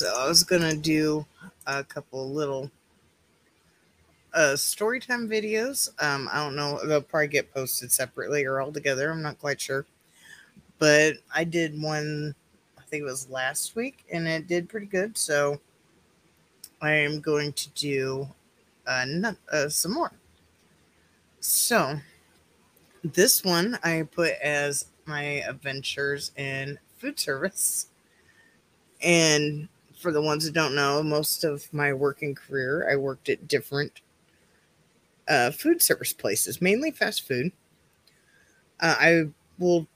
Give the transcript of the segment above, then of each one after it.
So I was gonna do a couple little uh story time videos. Um, I don't know, they'll probably get posted separately or all together. I'm not quite sure. But I did one, I think it was last week, and it did pretty good. So I am going to do uh, not, uh some more. So this one I put as my adventures in food service. And for the ones that don't know, most of my working career, I worked at different uh, food service places, mainly fast food. Uh, I will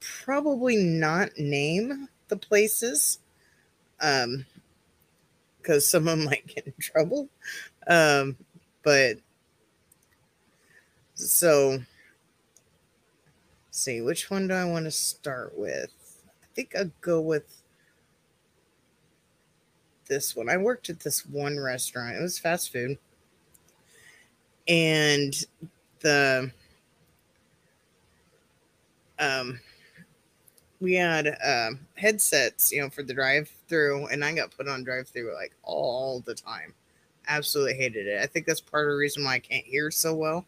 probably not name the places um, because someone might get in trouble. Um, but so see which one do I want to start with? I think I'll go with this one. I worked at this one restaurant. It was fast food. And the um we had uh, headsets, you know, for the drive through, and I got put on drive through like all the time. Absolutely hated it. I think that's part of the reason why I can't hear so well.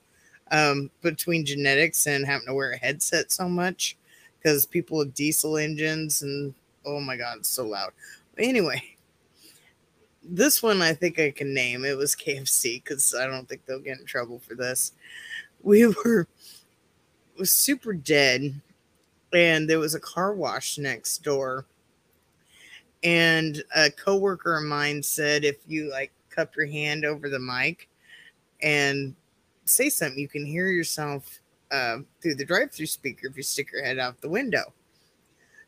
Um, between genetics and having to wear a headset so much because people with diesel engines and oh my god, it's so loud. But anyway, this one I think I can name. It was KFC because I don't think they'll get in trouble for this. We were was super dead, and there was a car wash next door. And a coworker of mine said, if you like cup your hand over the mic and say something, you can hear yourself uh, through the drive-through speaker if you stick your head out the window.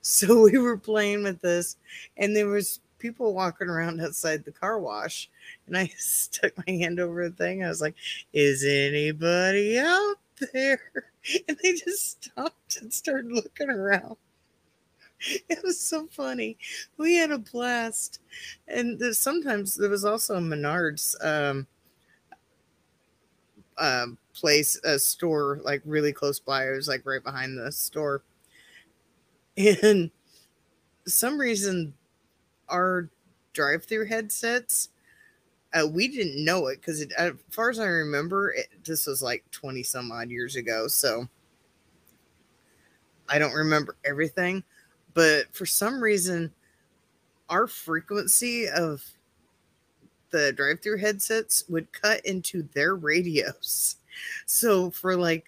So we were playing with this, and there was people walking around outside the car wash, and I stuck my hand over the thing. I was like, "Is anybody out there?" And they just stopped and started looking around. It was so funny. We had a blast, and sometimes there was also a Menards um, uh, place, a store like really close by. It was like right behind the store, and some reason our drive-through headsets uh, we didn't know it because as far as i remember it, this was like 20 some odd years ago so i don't remember everything but for some reason our frequency of the drive-through headsets would cut into their radios. So for like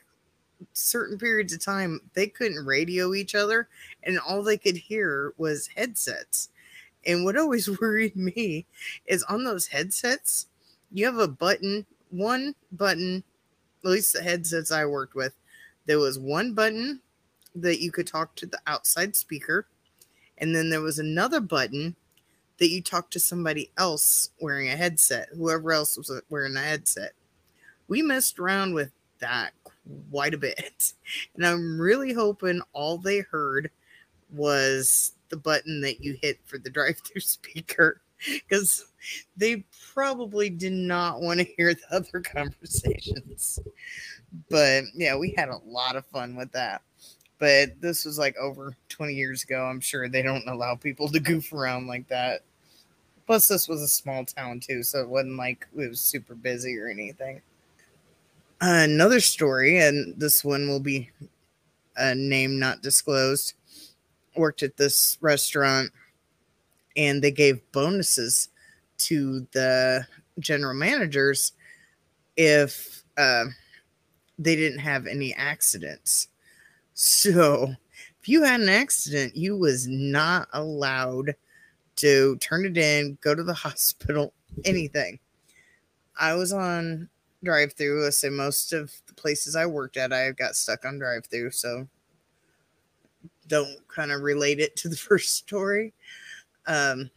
certain periods of time they couldn't radio each other and all they could hear was headsets and what always worried me is on those headsets, you have a button, one button, at least the headsets I worked with, there was one button that you could talk to the outside speaker. And then there was another button that you talk to somebody else wearing a headset, whoever else was uh, wearing a headset. We messed around with that quite a bit. And I'm really hoping all they heard was the button that you hit for the drive-through speaker because they probably did not want to hear the other conversations. But yeah, we had a lot of fun with that. But this was like over 20 years ago. I'm sure they don't allow people to goof around like that. Plus, this was a small town too, so it wasn't like it was super busy or anything. another story, and this one will be a name not disclosed worked at this restaurant and they gave bonuses to the general managers if uh, they didn't have any accidents. So if you had an accident, you was not allowed to turn it in, go to the hospital, anything. I was on drive through. I say most of the places I worked at, I got stuck on drive through. So don't kind of relate it to the first story. Um,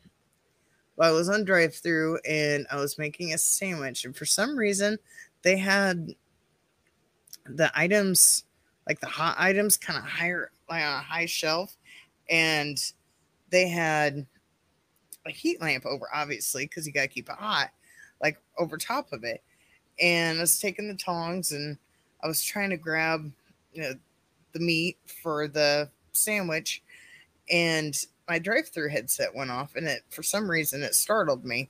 well, I was on drive through and I was making a sandwich, and for some reason, they had the items, like the hot items, kind of higher, like on a high shelf, and they had a heat lamp over, obviously, because you got to keep it hot, like over top of it. And I was taking the tongs and I was trying to grab, you know, the meat for the sandwich and my drive-through headset went off, and it for some reason it startled me.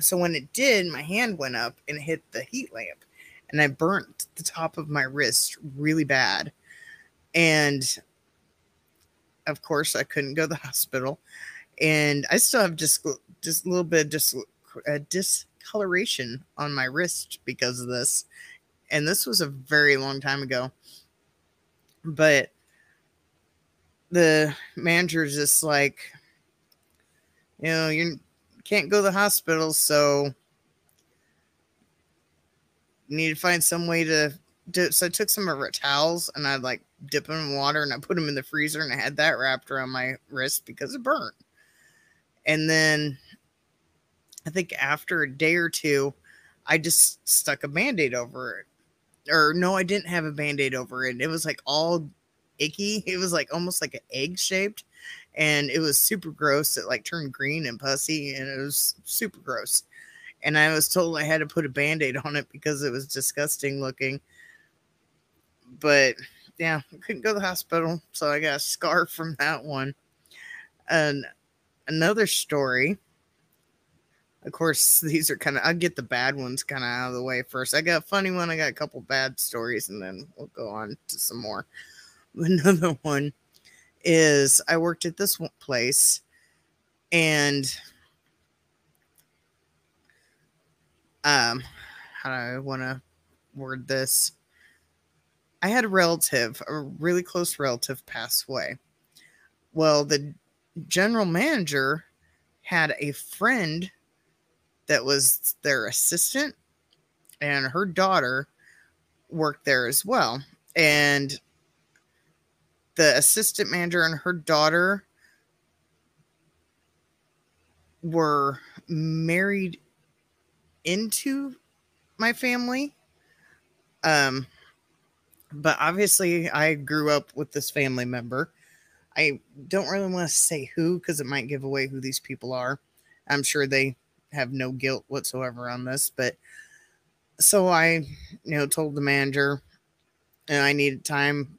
So when it did, my hand went up and hit the heat lamp, and I burnt the top of my wrist really bad. And of course, I couldn't go to the hospital, and I still have just just a little bit of dis, uh, discoloration on my wrist because of this. And this was a very long time ago, but the manager's just like, you know, you can't go to the hospital, so you need to find some way to do. So I took some of her towels and I like dip them in water and I put them in the freezer and I had that wrapped around my wrist because it burnt. And then I think after a day or two, I just stuck a band aid over it. Or no, I didn't have a band aid over it. It was like all icky. It was like almost like an egg shaped and it was super gross. It like turned green and pussy and it was super gross. And I was told I had to put a band aid on it because it was disgusting looking. But yeah, I couldn't go to the hospital. So I got a scar from that one. And another story. Of course, these are kind of, I'll get the bad ones kind of out of the way first. I got a funny one. I got a couple bad stories, and then we'll go on to some more. Another one is I worked at this place and um how do I want to word this? I had a relative, a really close relative pass away. Well, the general manager had a friend that was their assistant and her daughter worked there as well. And the assistant manager and her daughter were married into my family. Um, but obviously, I grew up with this family member. I don't really want to say who because it might give away who these people are. I'm sure they have no guilt whatsoever on this, but so I, you know, told the manager and I needed time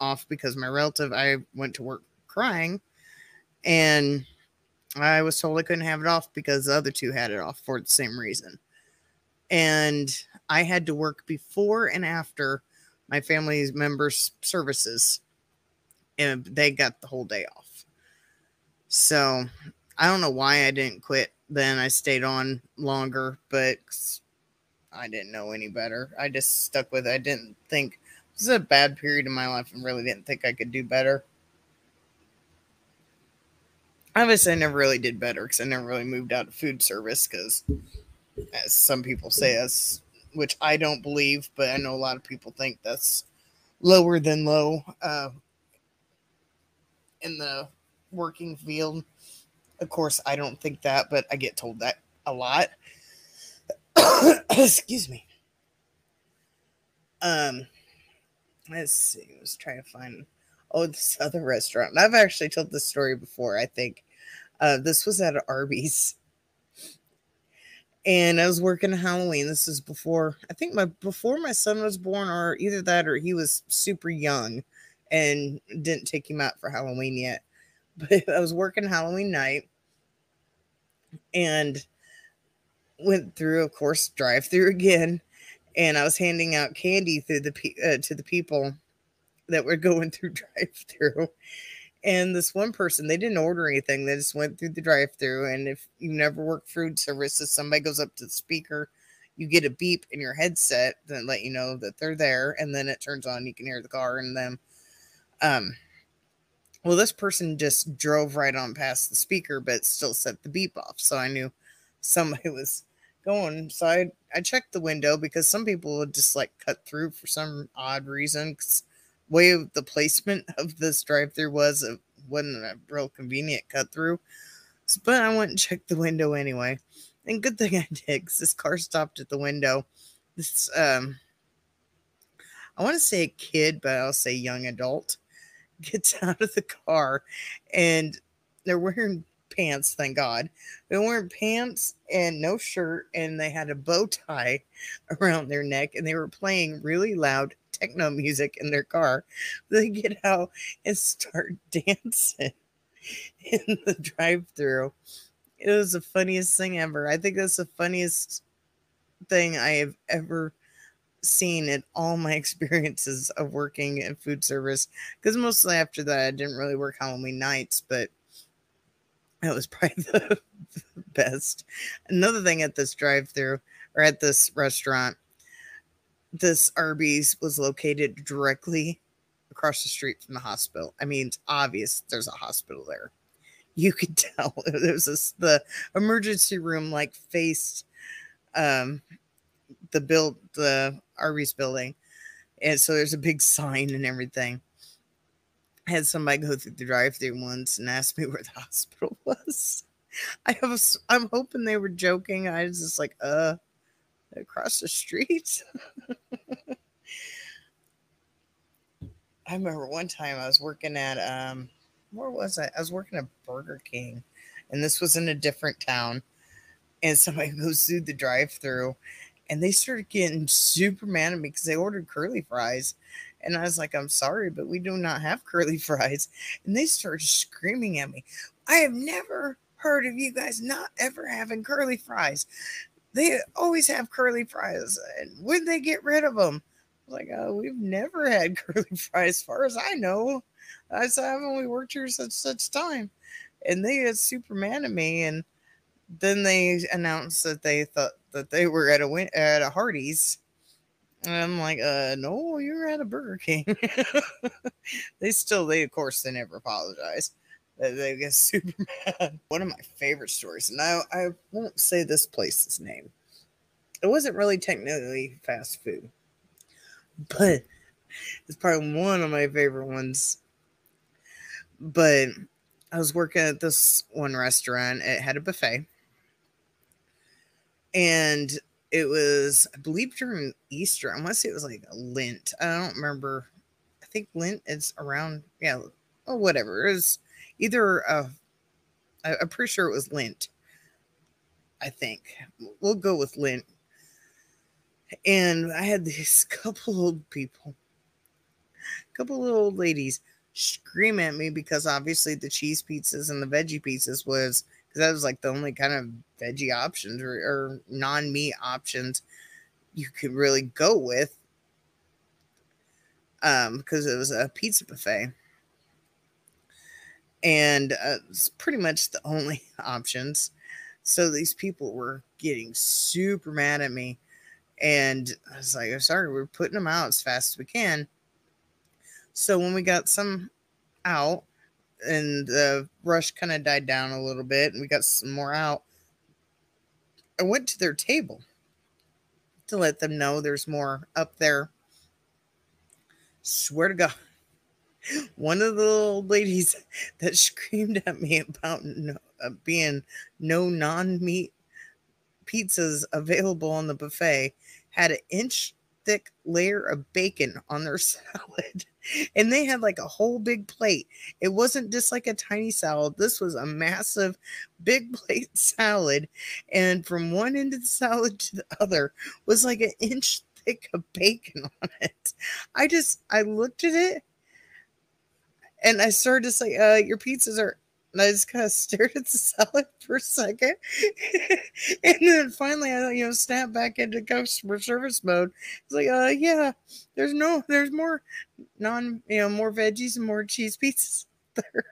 off because my relative, I went to work crying and I was told I couldn't have it off because the other two had it off for the same reason. And I had to work before and after my family members' services, and they got the whole day off. So I don't know why I didn't quit then. I stayed on longer, but I didn't know any better. I just stuck with it. I didn't think this is a bad period in my life and really didn't think I could do better. Obviously, I never really did better because I never really moved out of food service because, as some people say, as which I don't believe, but I know a lot of people think that's lower than low uh, in the working field. Of course, I don't think that, but I get told that a lot. Excuse me. Um, let's see. Was trying to find oh this other restaurant. I've actually told this story before. I think uh, this was at Arby's, and I was working Halloween. This is before I think my before my son was born, or either that or he was super young, and didn't take him out for Halloween yet. But I was working Halloween night, and went through, of course, drive through again and I was handing out candy through the uh, to the people that were going through drive-through. And this one person, they didn't order anything. They just went through the drive-through. And if you never work food services, somebody goes up to the speaker, you get a beep in your headset that let you know that they're there, and then it turns on. You can hear the car and them. Um, well, this person just drove right on past the speaker, but still set the beep off. So I knew somebody was going. So I, I checked the window because some people would just like cut through for some odd reason. Cause way of the placement of this drive through was it wasn't a real convenient cut through. So, but I went and checked the window anyway. And good thing I did because this car stopped at the window. This um I want to say a kid, but I'll say young adult gets out of the car and they're wearing pants, thank God. They were wearing pants and no shirt, and they had a bow tie around their neck, and they were playing really loud techno music in their car. They get out and start dancing. in the drive-through. It was the funniest thing ever. I think that's the funniest thing I have ever seen in all my experiences of working in food service. Because mostly after that, I didn't really work Halloween nights, but that was probably the best. Another thing at this drive-through or at this restaurant, this Arby's was located directly across the street from the hospital. I mean, it's obvious there's a hospital there. You could tell there was this, the emergency room like faced um, the build the Arby's building, and so there's a big sign and everything. I had somebody go through the drive-through once and ask me where the hospital was. I have, I'm hoping they were joking. I was just like, uh, across the street. I remember one time I was working at um where was I? I was working at Burger King and this was in a different town. And somebody goes through the drive through and they started getting super mad at me because they ordered curly fries. And I was like, I'm sorry, but we do not have curly fries. And they started screaming at me. I have never heard of you guys not ever having curly fries. They always have curly fries. And when they get rid of them? like, oh, we've never had curly fries, as far as I know. I said, haven't we worked here since such time? And they get super mad at me. And then they announced that they thought that they were at a at a Hardee's. And I'm like, uh, no, you're at a Burger King. they still, they of course, they never apologize. They, they get super mad. One of my favorite stories, and I, I won't say this place's name. It wasn't really technically fast food but it's probably one of my favorite ones. But I was working at this one restaurant. It had a buffet. And it was, I believe, during Easter. I want to say it was like a Lent. I don't remember. I think Lent is around, yeah, oh, whatever. It was either, I, I'm pretty sure it was Lent. I think. We'll go with Lent and I had these couple old people, a couple of old ladies scream at me because obviously the cheese pizzas and the veggie pizzas was because that was like the only kind of veggie options or, or non meat options you could really go with um because it was a pizza buffet. And uh, it's pretty much the only options. So these people were getting super mad at me. And I was like, I'm sorry, we're putting them out as fast as we can. So when we got some out and the rush kind of died down a little bit and we got some more out, I went to their table to let them know there's more up there. Swear to God, one of the old ladies that screamed at me about no, uh, being no non meat pizzas available on the buffet had an inch thick layer of bacon on their salad. And they had like a whole big plate. It wasn't just like a tiny salad. This was a massive big plate salad. And from one end of the salad to the other was like an inch thick of bacon on it. I just I looked at it and I started to say, uh, your pizzas are and I just kind of stared at the salad for a second. and then finally I you know snapped back into customer service mode. It's like, uh yeah, there's no there's more non you know, more veggies and more cheese pizzas there.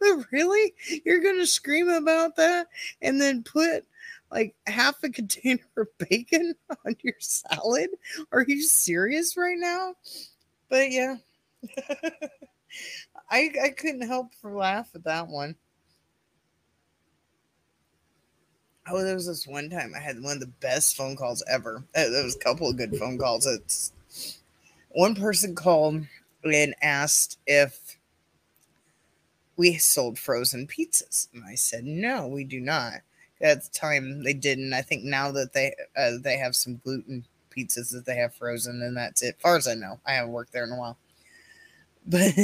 But really? You're gonna scream about that and then put like half a container of bacon on your salad? Are you serious right now? But yeah. I I couldn't help but laugh at that one. Oh, there was this one time I had one of the best phone calls ever. Uh, there was a couple of good phone calls. It's one person called and asked if we sold frozen pizzas, and I said no, we do not. At the time, they didn't. I think now that they uh, they have some gluten pizzas that they have frozen, and that's it. Far as I know, I haven't worked there in a while. But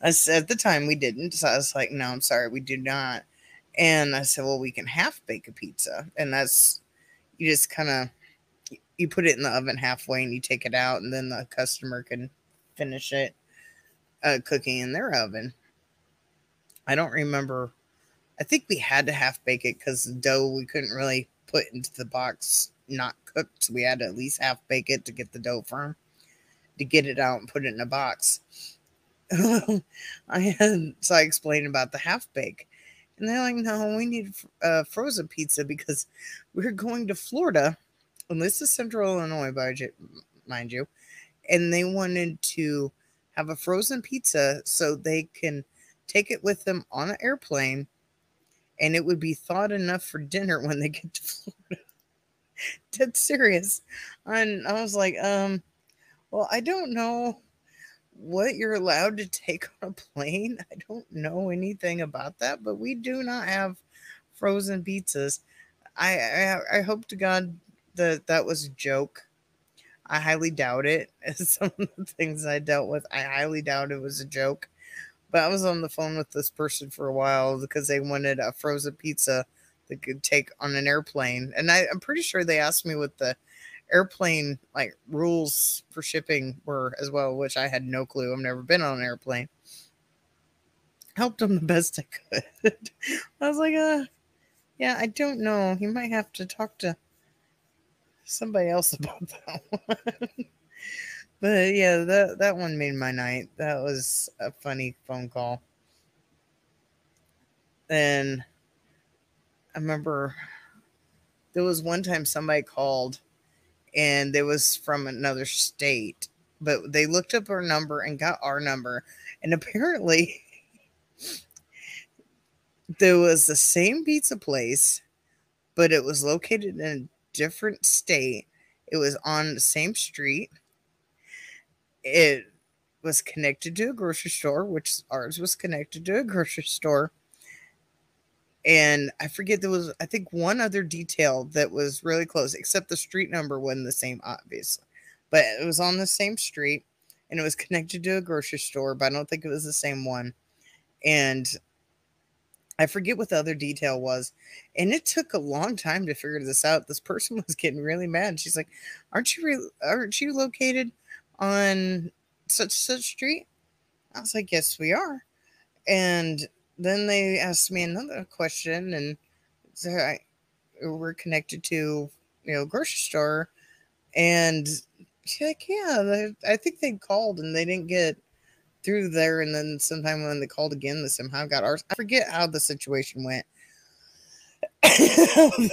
I said at the time we didn't. So I was like, no, I'm sorry, we do not. And I said, well, we can half bake a pizza. And that's, you just kind of, you put it in the oven halfway and you take it out, and then the customer can finish it uh, cooking in their oven. I don't remember. I think we had to half bake it because the dough we couldn't really put into the box not cooked. So we had to at least half bake it to get the dough firm, to get it out and put it in a box. I had so I explained about the half bake, and they're like, "No, we need uh, frozen pizza because we're going to Florida, and this is Central Illinois, budget, mind you, and they wanted to have a frozen pizza so they can take it with them on an airplane, and it would be thawed enough for dinner when they get to Florida." Dead serious, and I was like, um, well, I don't know what you're allowed to take on a plane. I don't know anything about that, but we do not have frozen pizzas. I I, I hope to God that that was a joke. I highly doubt it. Some of the things I dealt with, I highly doubt it was a joke. But I was on the phone with this person for a while because they wanted a frozen pizza that could take on an airplane. And I, I'm pretty sure they asked me what the airplane like rules for shipping were as well, which I had no clue. I've never been on an airplane. Helped them the best I could. I was like, uh, yeah, I don't know. You might have to talk to somebody else about that one. but yeah, that that one made my night. That was a funny phone call. And I remember there was one time somebody called and it was from another state. But they looked up our number and got our number, and apparently there was the same pizza place, but it was located in a different state. It was on the same street. It was connected to a grocery store, which ours was connected to a grocery store and I forget there was I think one other detail that was really close, except the street number wasn't the same, obviously. But it was on the same street and it was connected to a grocery store, but I don't think it was the same one. And I forget what the other detail was. And it took a long time to figure this out. This person was getting really mad. She's like, Aren't you re- aren't you located on such such street? I was like, Yes, we are. And then they asked me another question, and so I, we're connected to you know grocery store, and she's like, yeah, I think they called and they didn't get through there, and then sometime when they called again, they somehow got ours. I forget how the situation went.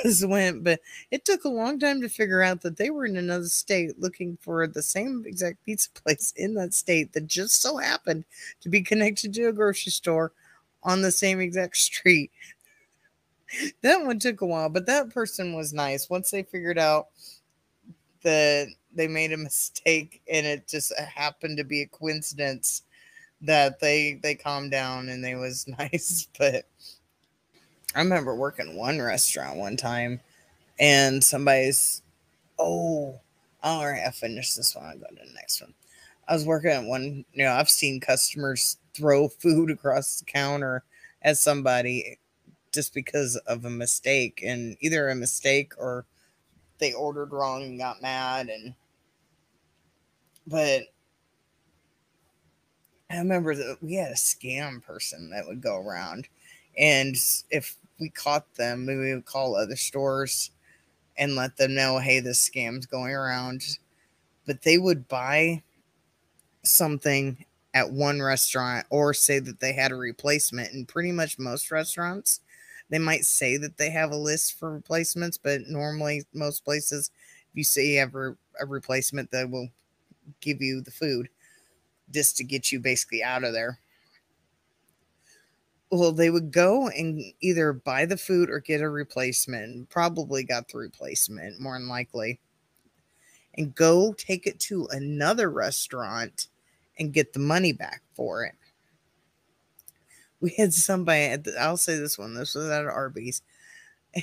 this went, but it took a long time to figure out that they were in another state looking for the same exact pizza place in that state that just so happened to be connected to a grocery store on the same exact street. that one took a while, but that person was nice. Once they figured out that they made a mistake and it just uh, happened to be a coincidence that they they calmed down and they was nice. But I remember working one restaurant one time and somebody's oh all right, I finished this one. I'll go to the next one. I was working at one, you know, I've seen customers throw food across the counter at somebody just because of a mistake and either a mistake or they ordered wrong and got mad and but I remember that we had a scam person that would go around and if we caught them we would call other stores and let them know hey this scam's going around but they would buy something at one restaurant or say that they had a replacement. And pretty much most restaurants, they might say that they have a list for replacements, but normally most places, if you say you have a, a replacement, they will give you the food just to get you basically out of there. Well, they would go and either buy the food or get a replacement. Probably got the replacement, more than likely. And go take it to another restaurant and get the money back for it. We had somebody at the, I'll say this one, this was at Arby's.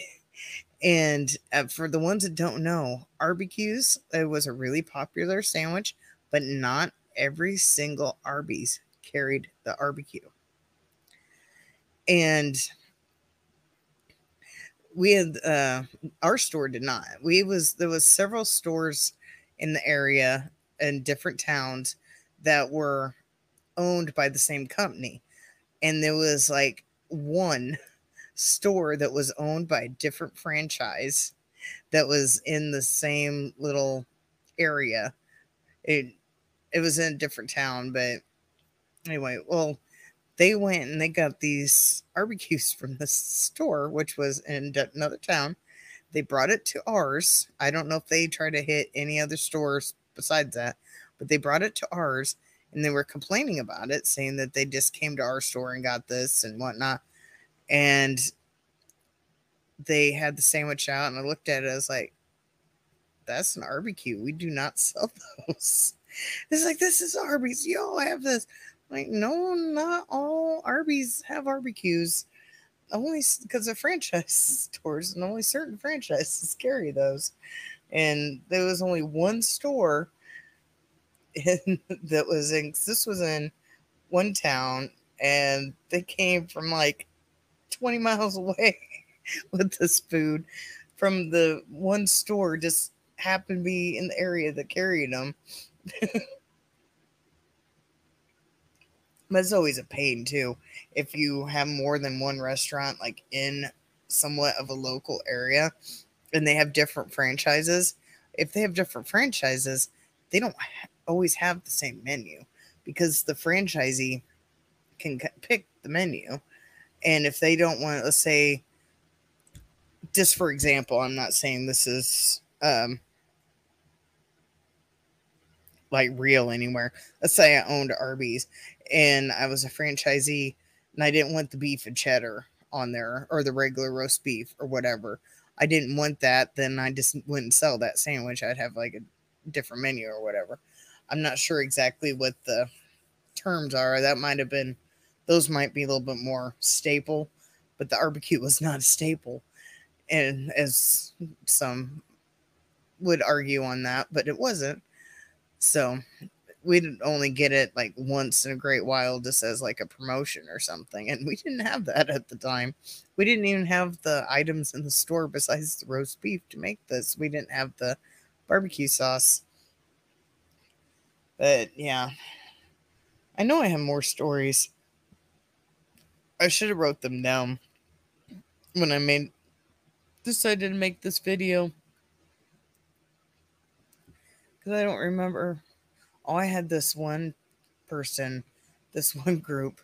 and uh, for the ones that don't know, Arby's it was a really popular sandwich, but not every single Arby's carried the barbecue. And we had uh our store did not. We was there was several stores in the area in different towns that were owned by the same company. and there was like one store that was owned by a different franchise that was in the same little area. It it was in a different town, but anyway, well, they went and they got these barbecues from the store, which was in another town. They brought it to ours. I don't know if they tried to hit any other stores besides that, but they brought it to ours and they were complaining about it, saying that they just came to our store and got this and whatnot. And they had the sandwich out, and I looked at it. I was like, "That's an barbecue. We do not sell those." It's like this is Arby's. Y'all have this. Like, no, not all Arby's have barbecues. Only because of franchise stores, and only certain franchises carry those. And there was only one store in, that was in. This was in one town, and they came from like 20 miles away with this food from the one store just happened to be in the area that carried them. But it's always a pain too if you have more than one restaurant like in somewhat of a local area and they have different franchises. If they have different franchises, they don't always have the same menu because the franchisee can pick the menu. And if they don't want, let's say, just for example, I'm not saying this is um, like real anywhere. Let's say I owned Arby's and I was a franchisee and I didn't want the beef and cheddar on there or the regular roast beef or whatever. I didn't want that, then I just wouldn't sell that sandwich. I'd have like a different menu or whatever. I'm not sure exactly what the terms are. That might have been, those might be a little bit more staple, but the barbecue was not a staple. And as some would argue on that, but it wasn't. So we'd only get it like once in a great while just as like a promotion or something. And we didn't have that at the time. We didn't even have the items in the store besides the roast beef to make this. We didn't have the barbecue sauce. But yeah. I know I have more stories. I should have wrote them down when I made decided to make this video. Cuz I don't remember oh, I had this one person, this one group.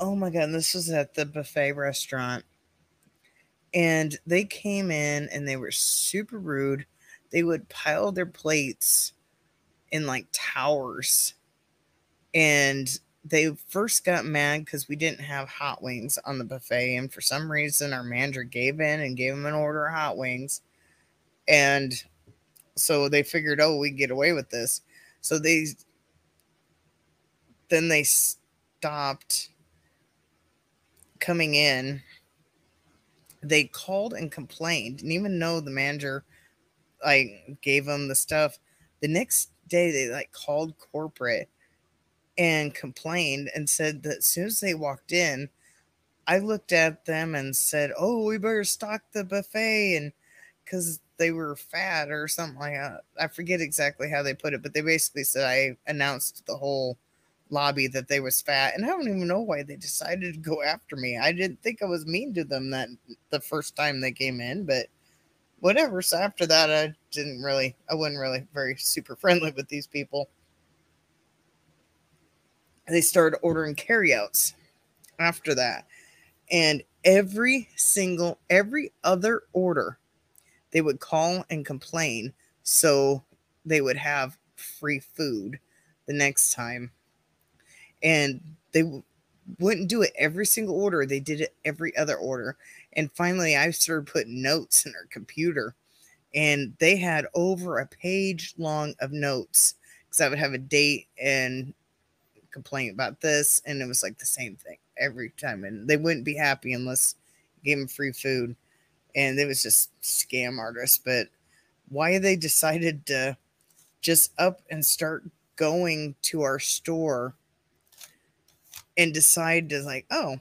Oh my God, this was at the buffet restaurant. And they came in and they were super rude. They would pile their plates in like towers. And they first got mad because we didn't have hot wings on the buffet. And for some reason, our manager gave in and gave them an order of hot wings. And so they figured, oh, we get away with this. So they then they stopped coming in. They called and complained, and even though the manager like gave them the stuff, the next day they like called corporate and complained and said that as soon as they walked in, I looked at them and said, "Oh, we better stock the buffet," and because they were fat or something like that. I forget exactly how they put it, but they basically said I announced the whole lobby that they was fat, and I don't even know why they decided to go after me. I didn't think I was mean to them that the first time they came in, but whatever. So after that, I didn't really, I wasn't really very super friendly with these people. They started ordering carryouts after that, and every single, every other order they would call and complain so they would have free food the next time. And they w- wouldn't do it every single order, they did it every other order. And finally, I started putting notes in her computer, and they had over a page long of notes because I would have a date and complain about this, and it was like the same thing every time. And they wouldn't be happy unless you gave them free food and it was just scam artists. But why they decided to just up and start going to our store and decide to like, oh,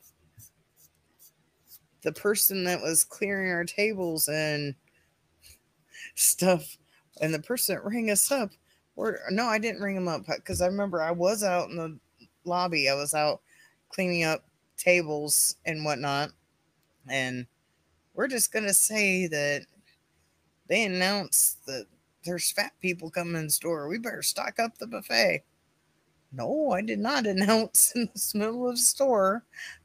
the person that was clearing our tables and stuff, and the person that rang us up, or no, I didn't ring them up because I remember I was out in the lobby. I was out cleaning up tables and whatnot. And we're just going to say that they announced that there's fat people coming in the store. We better stock up the buffet. No, I did not announce in the middle of the store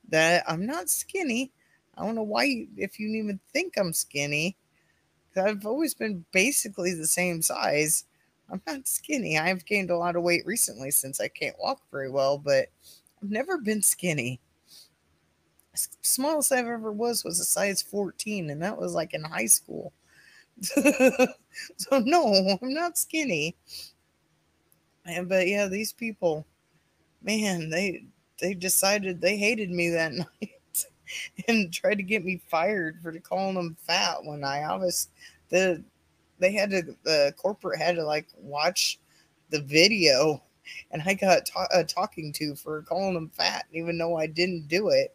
that I'm not skinny. I don't know why, if you even think I'm skinny, because I've always been basically the same size. I'm not skinny. I've gained a lot of weight recently since I can't walk very well, but I've never been skinny. Smallest I've ever was was a size 14, and that was like in high school. so no, I'm not skinny. And but yeah, these people, man, they they decided they hated me that night and tried to get me fired for calling them fat when I obviously the they had to the corporate had to like watch the video and I got ta- uh, talking to for calling them fat even though I didn't do it.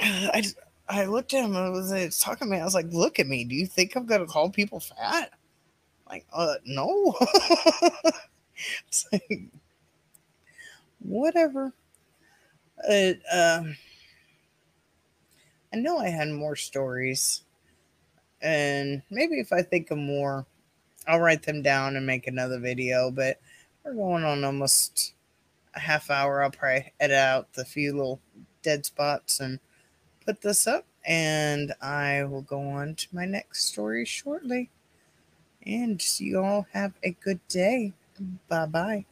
I I looked at him and was, was talking to me. I was like, "Look at me. Do you think I'm gonna call people fat?" Like, uh, no. it's like, whatever. Uh, um, I know I had more stories, and maybe if I think of more, I'll write them down and make another video. But we're going on almost a half hour. I'll probably edit out the few little dead spots and put this up, and I will go on to my next story shortly. And you all have a good day. Bye bye.